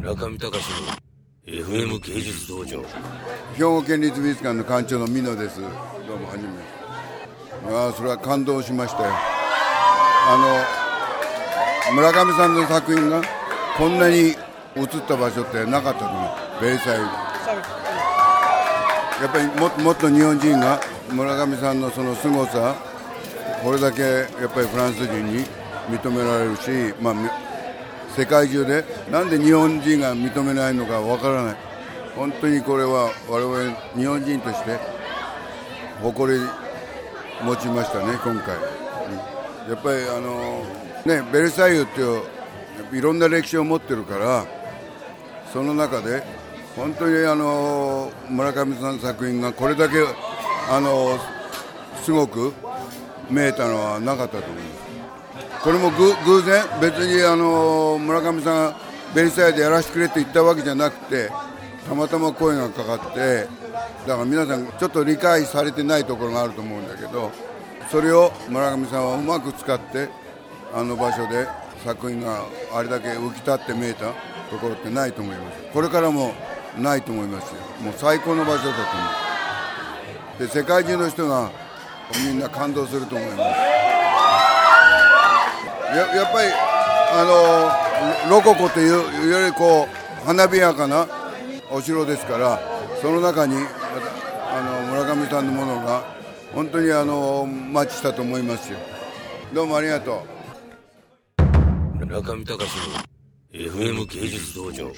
村上隆の FM 芸術道場。兵庫県立美術館の館長の美濃です。どうもはじめ。ああそれは感動しましたよ。あの村上さんの作品がこんなに映った場所ってなかったと思う。ベイサイユやっぱりももっと日本人が村上さんのその凄さこれだけやっぱりフランス人に認められるし、まあ、世界中でなんで日本人が認めないのかわからない。本当にこれは我々日本人として誇り持ちましたね今回、やっぱりあのねベルサイユっていういろんな歴史を持ってるからその中で本当にあの村上さんの作品がこれだけあのすごく見えたのはなかったと思います。これも偶然別にあの村上さんがベルサイユでやらせてくれって言ったわけじゃなくてたまたま声がかかってだから皆さんちょっと理解されてないところがあると思うんだけどそれを村上さんはうまく使ってあの場所で作品があれだけ浮き立って見えたところってないと思います。これからもないと思いますよ。もう最高の場所だと思う。で世界中の人がみんな感動すると思います。やっぱりあのロココというよりこう花びやかなお城ですからその中にあの村上さんのものが本当にあのマッチしたと思いますよ。どうもありがとう。村上隆の FM 芸術道場。